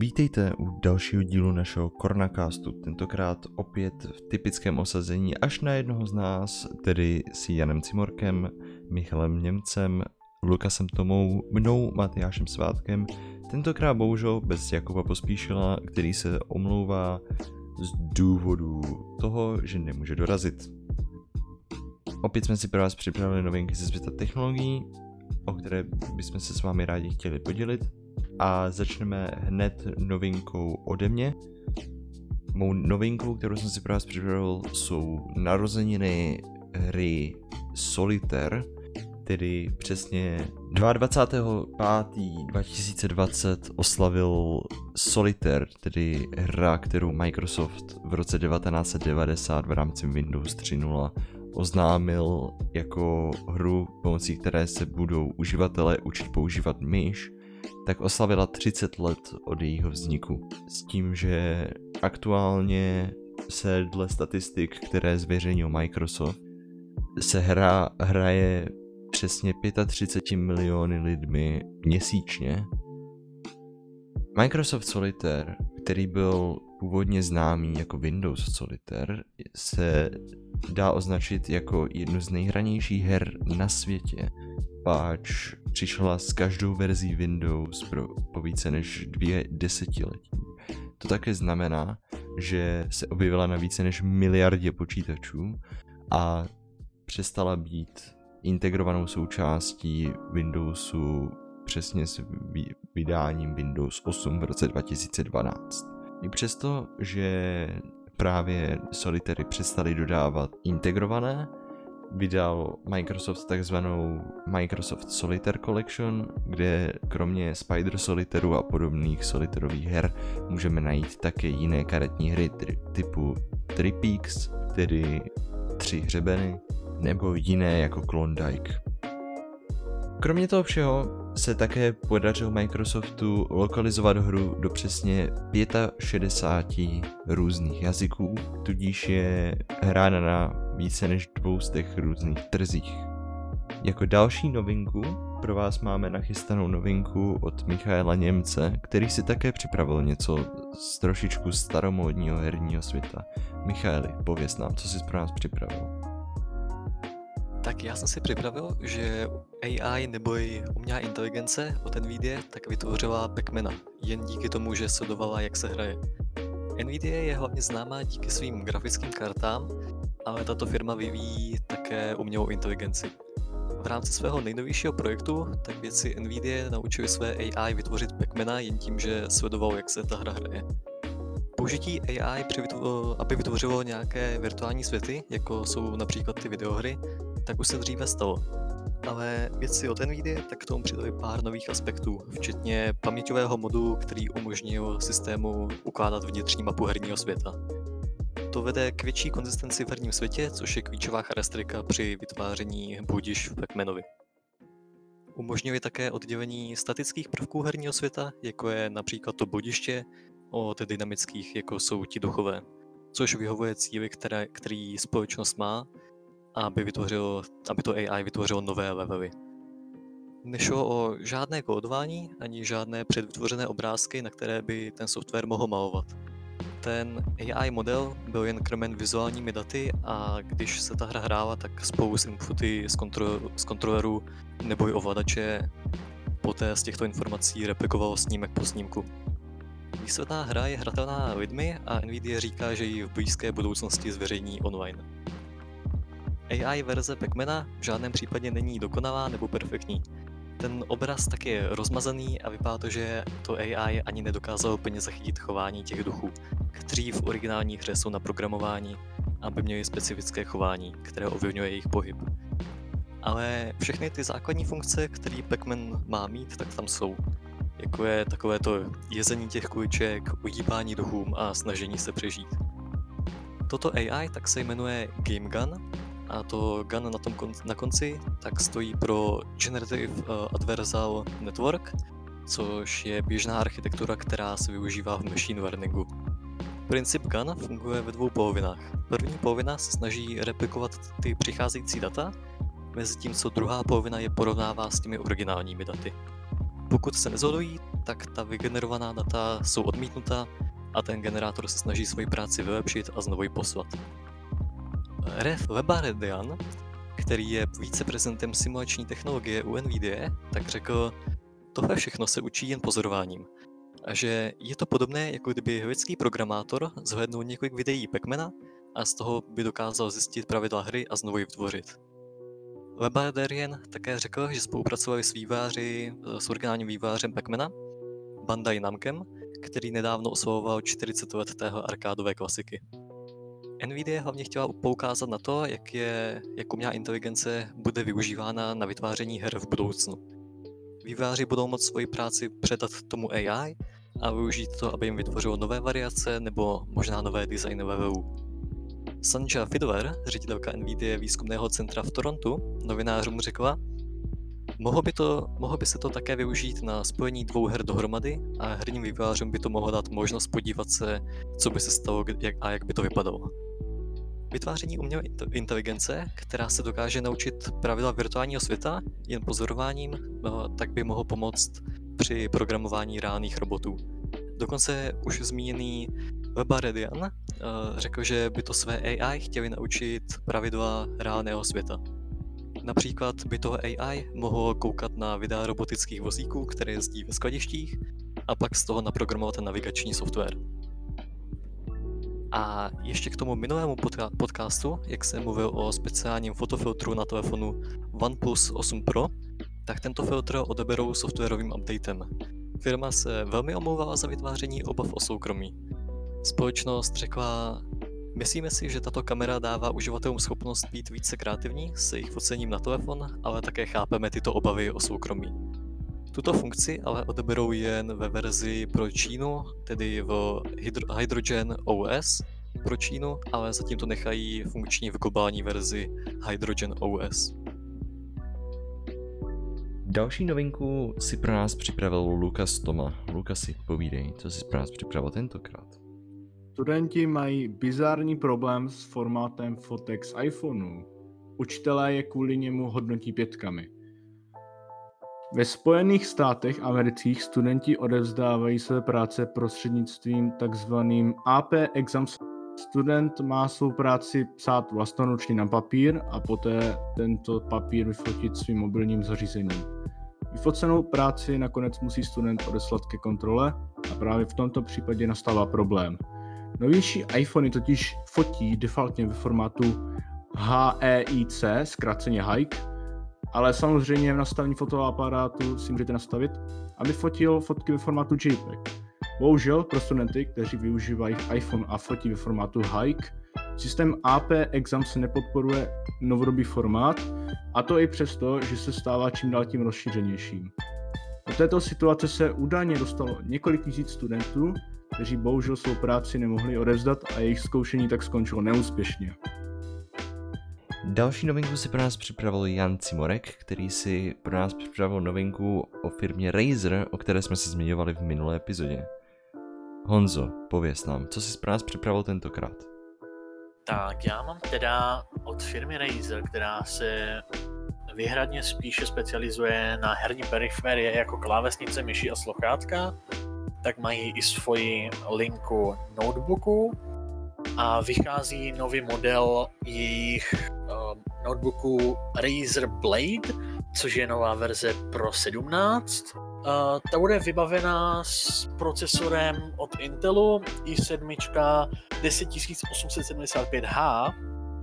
Vítejte u dalšího dílu našeho Koronacastu, tentokrát opět v typickém osazení až na jednoho z nás, tedy s Janem Cimorkem, Michalem Němcem, Lukasem Tomou, mnou Matyášem Svátkem, tentokrát bohužel bez Jakuba Pospíšila, který se omlouvá z důvodu toho, že nemůže dorazit. Opět jsme si pro vás připravili novinky ze světa technologií, o které bychom se s vámi rádi chtěli podělit a začneme hned novinkou ode mě. Mou novinkou, kterou jsem si pro vás připravil, jsou narozeniny hry Solitaire, tedy přesně 22.5.2020 oslavil Solitaire, tedy hra, kterou Microsoft v roce 1990 v rámci Windows 3.0 oznámil jako hru, pomocí které se budou uživatelé učit používat myš, tak oslavila 30 let od jejího vzniku. S tím, že aktuálně se dle statistik, které zveřejnil Microsoft, se hra hraje přesně 35 miliony lidmi měsíčně. Microsoft Solitaire, který byl původně známý jako Windows Solitaire, se dá označit jako jednu z nejhranějších her na světě, páč přišla s každou verzí Windows pro, po více než dvě desetiletí. To také znamená, že se objevila na více než miliardě počítačů a přestala být integrovanou součástí Windowsu přesně s vydáním Windows 8 v roce 2012. I přesto, že právě Solitary přestali dodávat integrované, vydal Microsoft takzvanou Microsoft Solitaire Collection, kde kromě Spider Solitairu a podobných solitarových her můžeme najít také jiné karetní hry typu Tripeaks, tedy Tři hřebeny, nebo jiné jako Klondike. Kromě toho všeho se také podařilo Microsoftu lokalizovat hru do přesně 65 různých jazyků, tudíž je hrána na více než 200 různých trzích. Jako další novinku pro vás máme nachystanou novinku od Michaela Němce, který si také připravil něco z trošičku staromódního herního světa. Michaeli, pověz nám, co jsi pro nás připravil. Tak já jsem si připravil, že AI neboli umělá inteligence od NVIDIA tak vytvořila Pacmana, jen díky tomu, že sledovala, jak se hraje. NVIDIA je hlavně známá díky svým grafickým kartám, ale tato firma vyvíjí také umělou inteligenci. V rámci svého nejnovějšího projektu tak věci NVIDIA naučili své AI vytvořit Pacmana jen tím, že sledoval, jak se ta hra hraje. Použití AI, aby vytvořilo nějaké virtuální světy, jako jsou například ty videohry, tak už se dříve stalo. Ale věci od NVIDIA tak k tomu přidali pár nových aspektů, včetně paměťového modu, který umožnil systému ukládat vnitřní mapu herního světa. To vede k větší konzistenci v herním světě, což je klíčová charakteristika při vytváření budiš v Pac-Manovi. Umožňuje také oddělení statických prvků herního světa, jako je například to bodiště, od dynamických, jako jsou ti duchové, což vyhovuje cíli, které, který společnost má aby, vytvořil, aby to AI vytvořilo nové levely. Nešlo o žádné kódování ani žádné předvytvořené obrázky, na které by ten software mohl malovat. Ten AI model byl jen krmen vizuálními daty a když se ta hra hrála, tak spolu s inputy z, kontro- z kontrolerů nebo i ovladače poté z těchto informací replikovalo snímek po snímku. Výsledná hra je hratelná lidmi a Nvidia říká, že ji v blízké budoucnosti zveřejní online. AI verze Pacmana v žádném případě není dokonalá nebo perfektní. Ten obraz tak je rozmazaný a vypadá to, že to AI ani nedokázalo plně zachytit chování těch duchů, kteří v originální hře jsou na programování, aby měli specifické chování, které ovlivňuje jejich pohyb. Ale všechny ty základní funkce, které Pacman má mít, tak tam jsou. Jako je takové to jezení těch kuliček, uhýbání duchům a snažení se přežít. Toto AI tak se jmenuje Game Gun a to GAN na, tom kon- na konci tak stojí pro Generative uh, Adversal Network, což je běžná architektura, která se využívá v machine learningu. Princip GAN funguje ve dvou polovinách. První polovina se snaží replikovat ty přicházející data, mezi tím, co druhá polovina je porovnává s těmi originálními daty. Pokud se nezhodují, tak ta vygenerovaná data jsou odmítnuta a ten generátor se snaží svoji práci vylepšit a znovu ji poslat. Ref Webaredian, který je víceprezidentem simulační technologie u NVIDIA, tak řekl, tohle všechno se učí jen pozorováním. A že je to podobné, jako kdyby vědecký programátor zhlédnul několik videí Pacmana a z toho by dokázal zjistit pravidla hry a znovu ji vytvořit. Webarderian také řekl, že spolupracovali s výváři, s originálním vývářem Pacmana, Bandai Namkem, který nedávno oslavoval 40 let tého arkádové klasiky. NVIDIA hlavně chtěla poukázat na to, jak, je, jak umělá inteligence bude využívána na vytváření her v budoucnu. Výváři budou moct svoji práci předat tomu AI a využít to, aby jim vytvořilo nové variace nebo možná nové designy levelů. Sanja Fiedler, ředitelka NVIDIA výzkumného centra v Torontu, novinářům řekla, Mohlo by, to, mohlo by se to také využít na spojení dvou her dohromady a herním vývojářům by to mohlo dát možnost podívat se, co by se stalo a jak by to vypadalo. Vytváření umělé inteligence, která se dokáže naučit pravidla virtuálního světa jen pozorováním, no, tak by mohlo pomoct při programování reálných robotů. Dokonce už zmíněný Webaredian uh, řekl, že by to své AI chtěli naučit pravidla reálného světa. Například by toho AI mohlo koukat na videa robotických vozíků, které jezdí ve skladištích, a pak z toho naprogramovat navigační software. A ještě k tomu minulému podca- podcastu, jak jsem mluvil o speciálním fotofiltru na telefonu OnePlus 8 Pro, tak tento filtr odeberou softwarovým updatem. Firma se velmi omlouvala za vytváření obav o soukromí. Společnost řekla, myslíme si, že tato kamera dává uživatelům schopnost být více kreativní s jejich focením na telefon, ale také chápeme tyto obavy o soukromí. Tuto funkci ale odeberou jen ve verzi pro Čínu, tedy v Hydro- Hydrogen OS pro Čínu, ale zatím to nechají funkční v globální verzi Hydrogen OS. Další novinku si pro nás připravil Lukas Toma. Lukasi, povídej, co jsi pro nás připravil tentokrát? Studenti mají bizární problém s formátem fotek z iPhoneu. Učitelé je kvůli němu hodnotí pětkami. Ve Spojených státech amerických studenti odevzdávají své práce prostřednictvím takzvaným AP Exams. Student má svou práci psát vlastnoručně na papír a poté tento papír vyfotit svým mobilním zařízením. Vyfocenou práci nakonec musí student odeslat ke kontrole a právě v tomto případě nastává problém. Novější iPhony totiž fotí defaultně ve formátu HEIC, zkráceně HIKE, ale samozřejmě v nastavení fotoaparátu si můžete nastavit, aby fotil fotky ve formátu JPEG. Bohužel pro studenty, kteří využívají iPhone a fotí ve formátu HIKE, systém AP Exams nepodporuje novodobý formát, a to i přesto, že se stává čím dál tím rozšířenějším. Do této situace se údajně dostalo několik tisíc studentů, kteří bohužel svou práci nemohli odevzdat a jejich zkoušení tak skončilo neúspěšně. Další novinku si pro nás připravil Jan Cimorek, který si pro nás připravil novinku o firmě Razer, o které jsme se zmiňovali v minulé epizodě. Honzo, pověs nám, co jsi pro nás připravil tentokrát? Tak já mám teda od firmy Razer, která se výhradně spíše specializuje na herní periferie jako klávesnice, myši a sluchátka, tak mají i svoji linku notebooku a vychází nový model jejich notebooku Razer Blade, což je nová verze Pro 17. Uh, ta bude vybavená s procesorem od Intelu i7 10875H,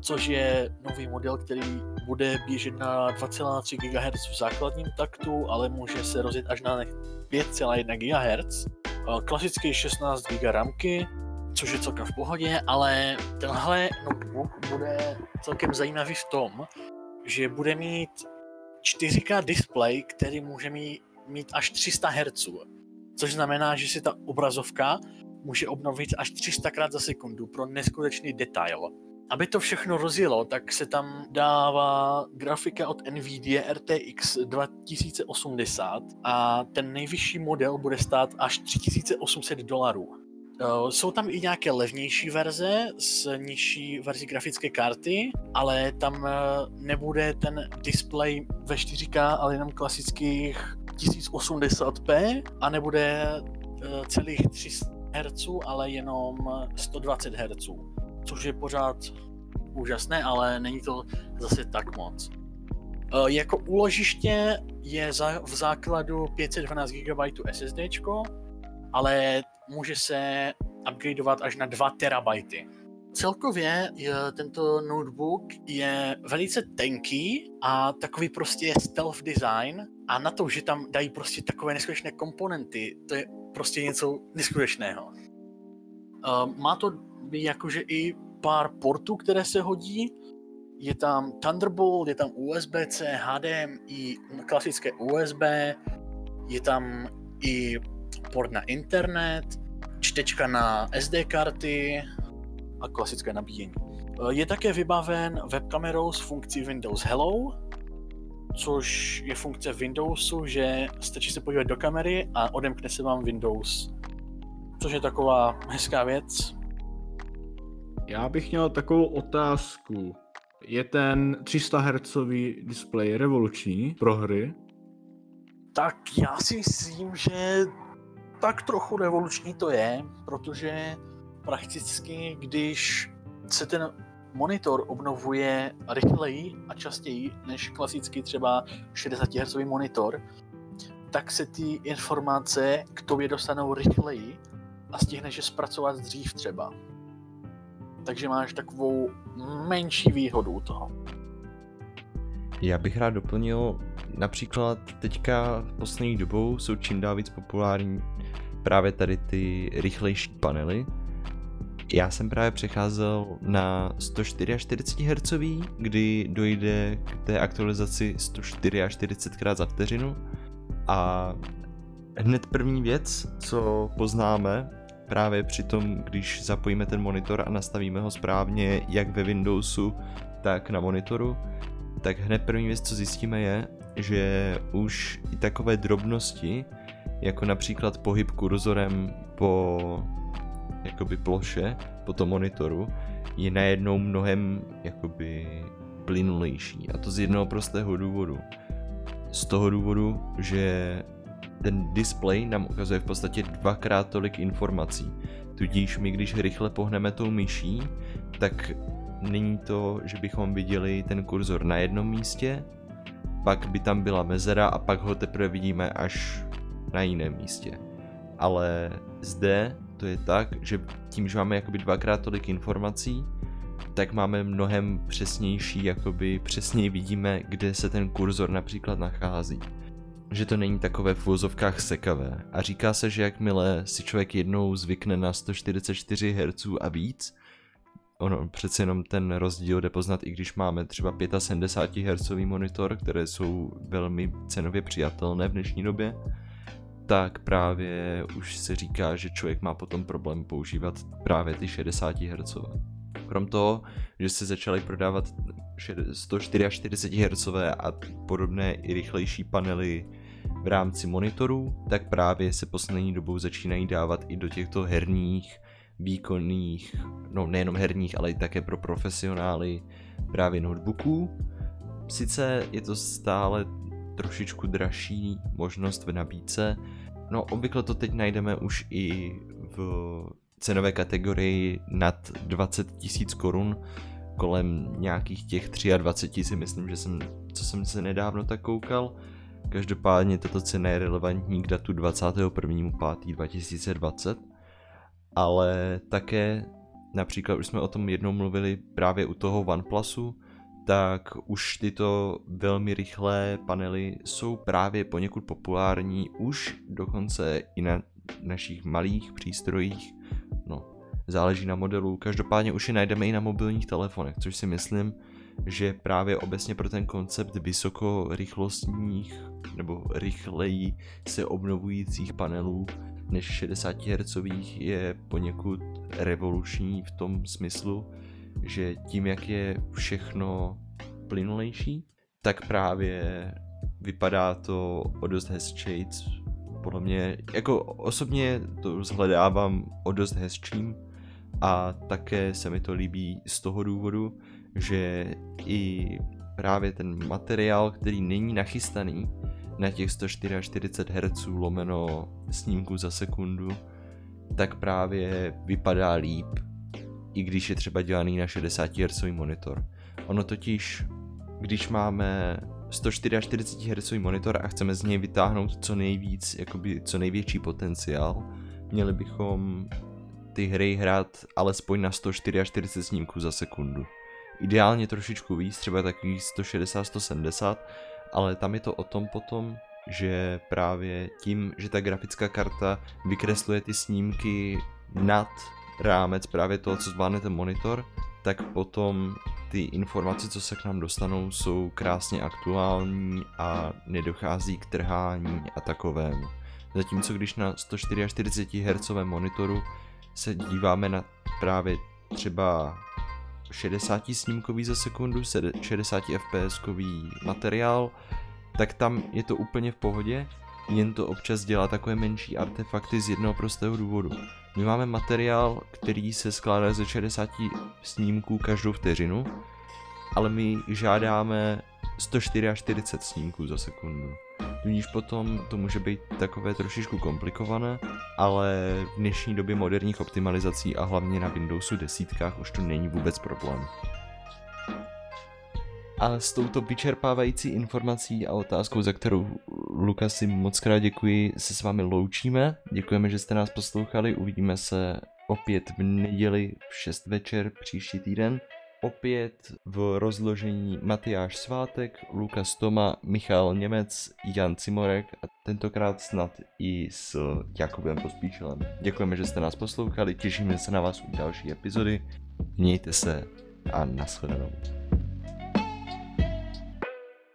což je nový model, který bude běžet na 2,3 GHz v základním taktu, ale může se rozjet až na 5,1 GHz. Klasický 16 GB ramky, což je celkem v pohodě, ale tenhle notebook bude celkem zajímavý v tom, že bude mít 4K display, který může mít, mít až 300 Hz, což znamená, že si ta obrazovka může obnovit až 300 krát za sekundu pro neskutečný detail. Aby to všechno rozjelo, tak se tam dává grafika od NVIDIA RTX 2080 a ten nejvyšší model bude stát až 3800 dolarů. Uh, jsou tam i nějaké levnější verze s nižší verzi grafické karty, ale tam uh, nebude ten display ve 4K, ale jenom klasických 1080p a nebude uh, celých 300 Hz, ale jenom 120 Hz, což je pořád úžasné, ale není to zase tak moc. Jako úložiště je v základu 512 GB SSD, ale může se upgradeovat až na 2 terabajty. Celkově je, tento notebook je velice tenký a takový prostě stealth design a na to, že tam dají prostě takové neskutečné komponenty, to je prostě něco neskutečného. Uh, má to jakože i pár portů, které se hodí, je tam Thunderbolt, je tam USB-C, HDMI, klasické USB, je tam i port na internet, čtečka na SD karty a klasické nabíjení. Eh, je také vybaven webkamerou s funkcí Windows Hello, což je funkce Windowsu, že stačí se podívat do kamery a odemkne se vám Windows. Což je taková hezká věc. Já bych měl takovou otázku. Je ten 300 Hz display revoluční pro hry? Tak já si myslím, že tak trochu revoluční to je, protože prakticky, když se ten monitor obnovuje rychleji a častěji než klasický třeba 60 Hz monitor, tak se ty informace k tobě dostanou rychleji a stihneš je zpracovat dřív třeba. Takže máš takovou menší výhodu toho. Já bych rád doplnil, například teďka poslední dobou jsou čím dál víc populární právě tady ty rychlejší panely. Já jsem právě přecházel na 144 Hz, kdy dojde k té aktualizaci 144 krát za vteřinu a hned první věc, co poznáme, právě při tom, když zapojíme ten monitor a nastavíme ho správně jak ve Windowsu, tak na monitoru, tak hned první věc, co zjistíme je, že už i takové drobnosti, jako například pohyb kurzorem po jakoby ploše, po tom monitoru, je najednou mnohem jakoby plynulejší. A to z jednoho prostého důvodu. Z toho důvodu, že ten display nám ukazuje v podstatě dvakrát tolik informací. Tudíž my, když rychle pohneme tou myší, tak není to, že bychom viděli ten kurzor na jednom místě, pak by tam byla mezera a pak ho teprve vidíme až na jiném místě. Ale zde to je tak, že tím, že máme jakoby dvakrát tolik informací, tak máme mnohem přesnější, jakoby přesněji vidíme, kde se ten kurzor například nachází. Že to není takové v vozovkách sekavé. A říká se, že jakmile si člověk jednou zvykne na 144 Hz a víc, ono přece jenom ten rozdíl jde poznat, i když máme třeba 75 Hz monitor, které jsou velmi cenově přijatelné v dnešní době, tak právě už se říká, že člověk má potom problém používat právě ty 60 Hz. Krom toho, že se začaly prodávat 144 Hz a podobné i rychlejší panely v rámci monitorů, tak právě se poslední dobou začínají dávat i do těchto herních, výkonných, no nejenom herních, ale i také pro profesionály právě notebooků. Sice je to stále trošičku dražší možnost v nabídce. No obvykle to teď najdeme už i v cenové kategorii nad 20 000 korun, kolem nějakých těch 23 si myslím, že jsem, co jsem se nedávno tak koukal. Každopádně tato cena je relevantní k datu 21.5.2020, ale také například už jsme o tom jednou mluvili právě u toho OnePlusu, tak už tyto velmi rychlé panely jsou právě poněkud populární už dokonce i na našich malých přístrojích. No, záleží na modelu, každopádně už je najdeme i na mobilních telefonech, což si myslím, že právě obecně pro ten koncept vysokorychlostních nebo rychleji se obnovujících panelů než 60 Hz je poněkud revoluční v tom smyslu, že tím, jak je všechno plynulejší, tak právě vypadá to o dost hezčej. Podle mě, jako osobně to zhledávám o dost hezčím a také se mi to líbí z toho důvodu, že i právě ten materiál, který není nachystaný, na těch 144 Hz lomeno snímku za sekundu, tak právě vypadá líp, i když je třeba dělaný na 60 Hz monitor. Ono totiž, když máme 144 Hz monitor a chceme z něj vytáhnout co nejvíc, jakoby co největší potenciál, měli bychom ty hry hrát alespoň na 144 snímků za sekundu. Ideálně trošičku víc, třeba takových 160-170, ale tam je to o tom potom, že právě tím, že ta grafická karta vykresluje ty snímky nad rámec právě toho, co zvládne ten monitor, tak potom ty informace, co se k nám dostanou, jsou krásně aktuální a nedochází k trhání a takovému. Zatímco když na 144 Hz monitoru se díváme na právě třeba 60 snímkový za sekundu, 60 fps materiál, tak tam je to úplně v pohodě, jen to občas dělá takové menší artefakty z jednoho prostého důvodu. My máme materiál, který se skládá ze 60 snímků každou vteřinu, ale my žádáme 144 snímků za sekundu. Tudíž potom to může být takové trošičku komplikované, ale v dnešní době moderních optimalizací a hlavně na Windowsu desítkách už to není vůbec problém. A s touto vyčerpávající informací a otázkou, za kterou Lukasi moc krát děkuji, se s vámi loučíme. Děkujeme, že jste nás poslouchali, uvidíme se opět v neděli v 6 večer příští týden. Opět v rozložení Matyáš Svátek, Lukas Toma, Michal Němec, Jan Cimorek a tentokrát snad i s Jakubem Pospíšilem. Děkujeme, že jste nás poslouchali, těšíme se na vás u další epizody. Mějte se a nashledanou.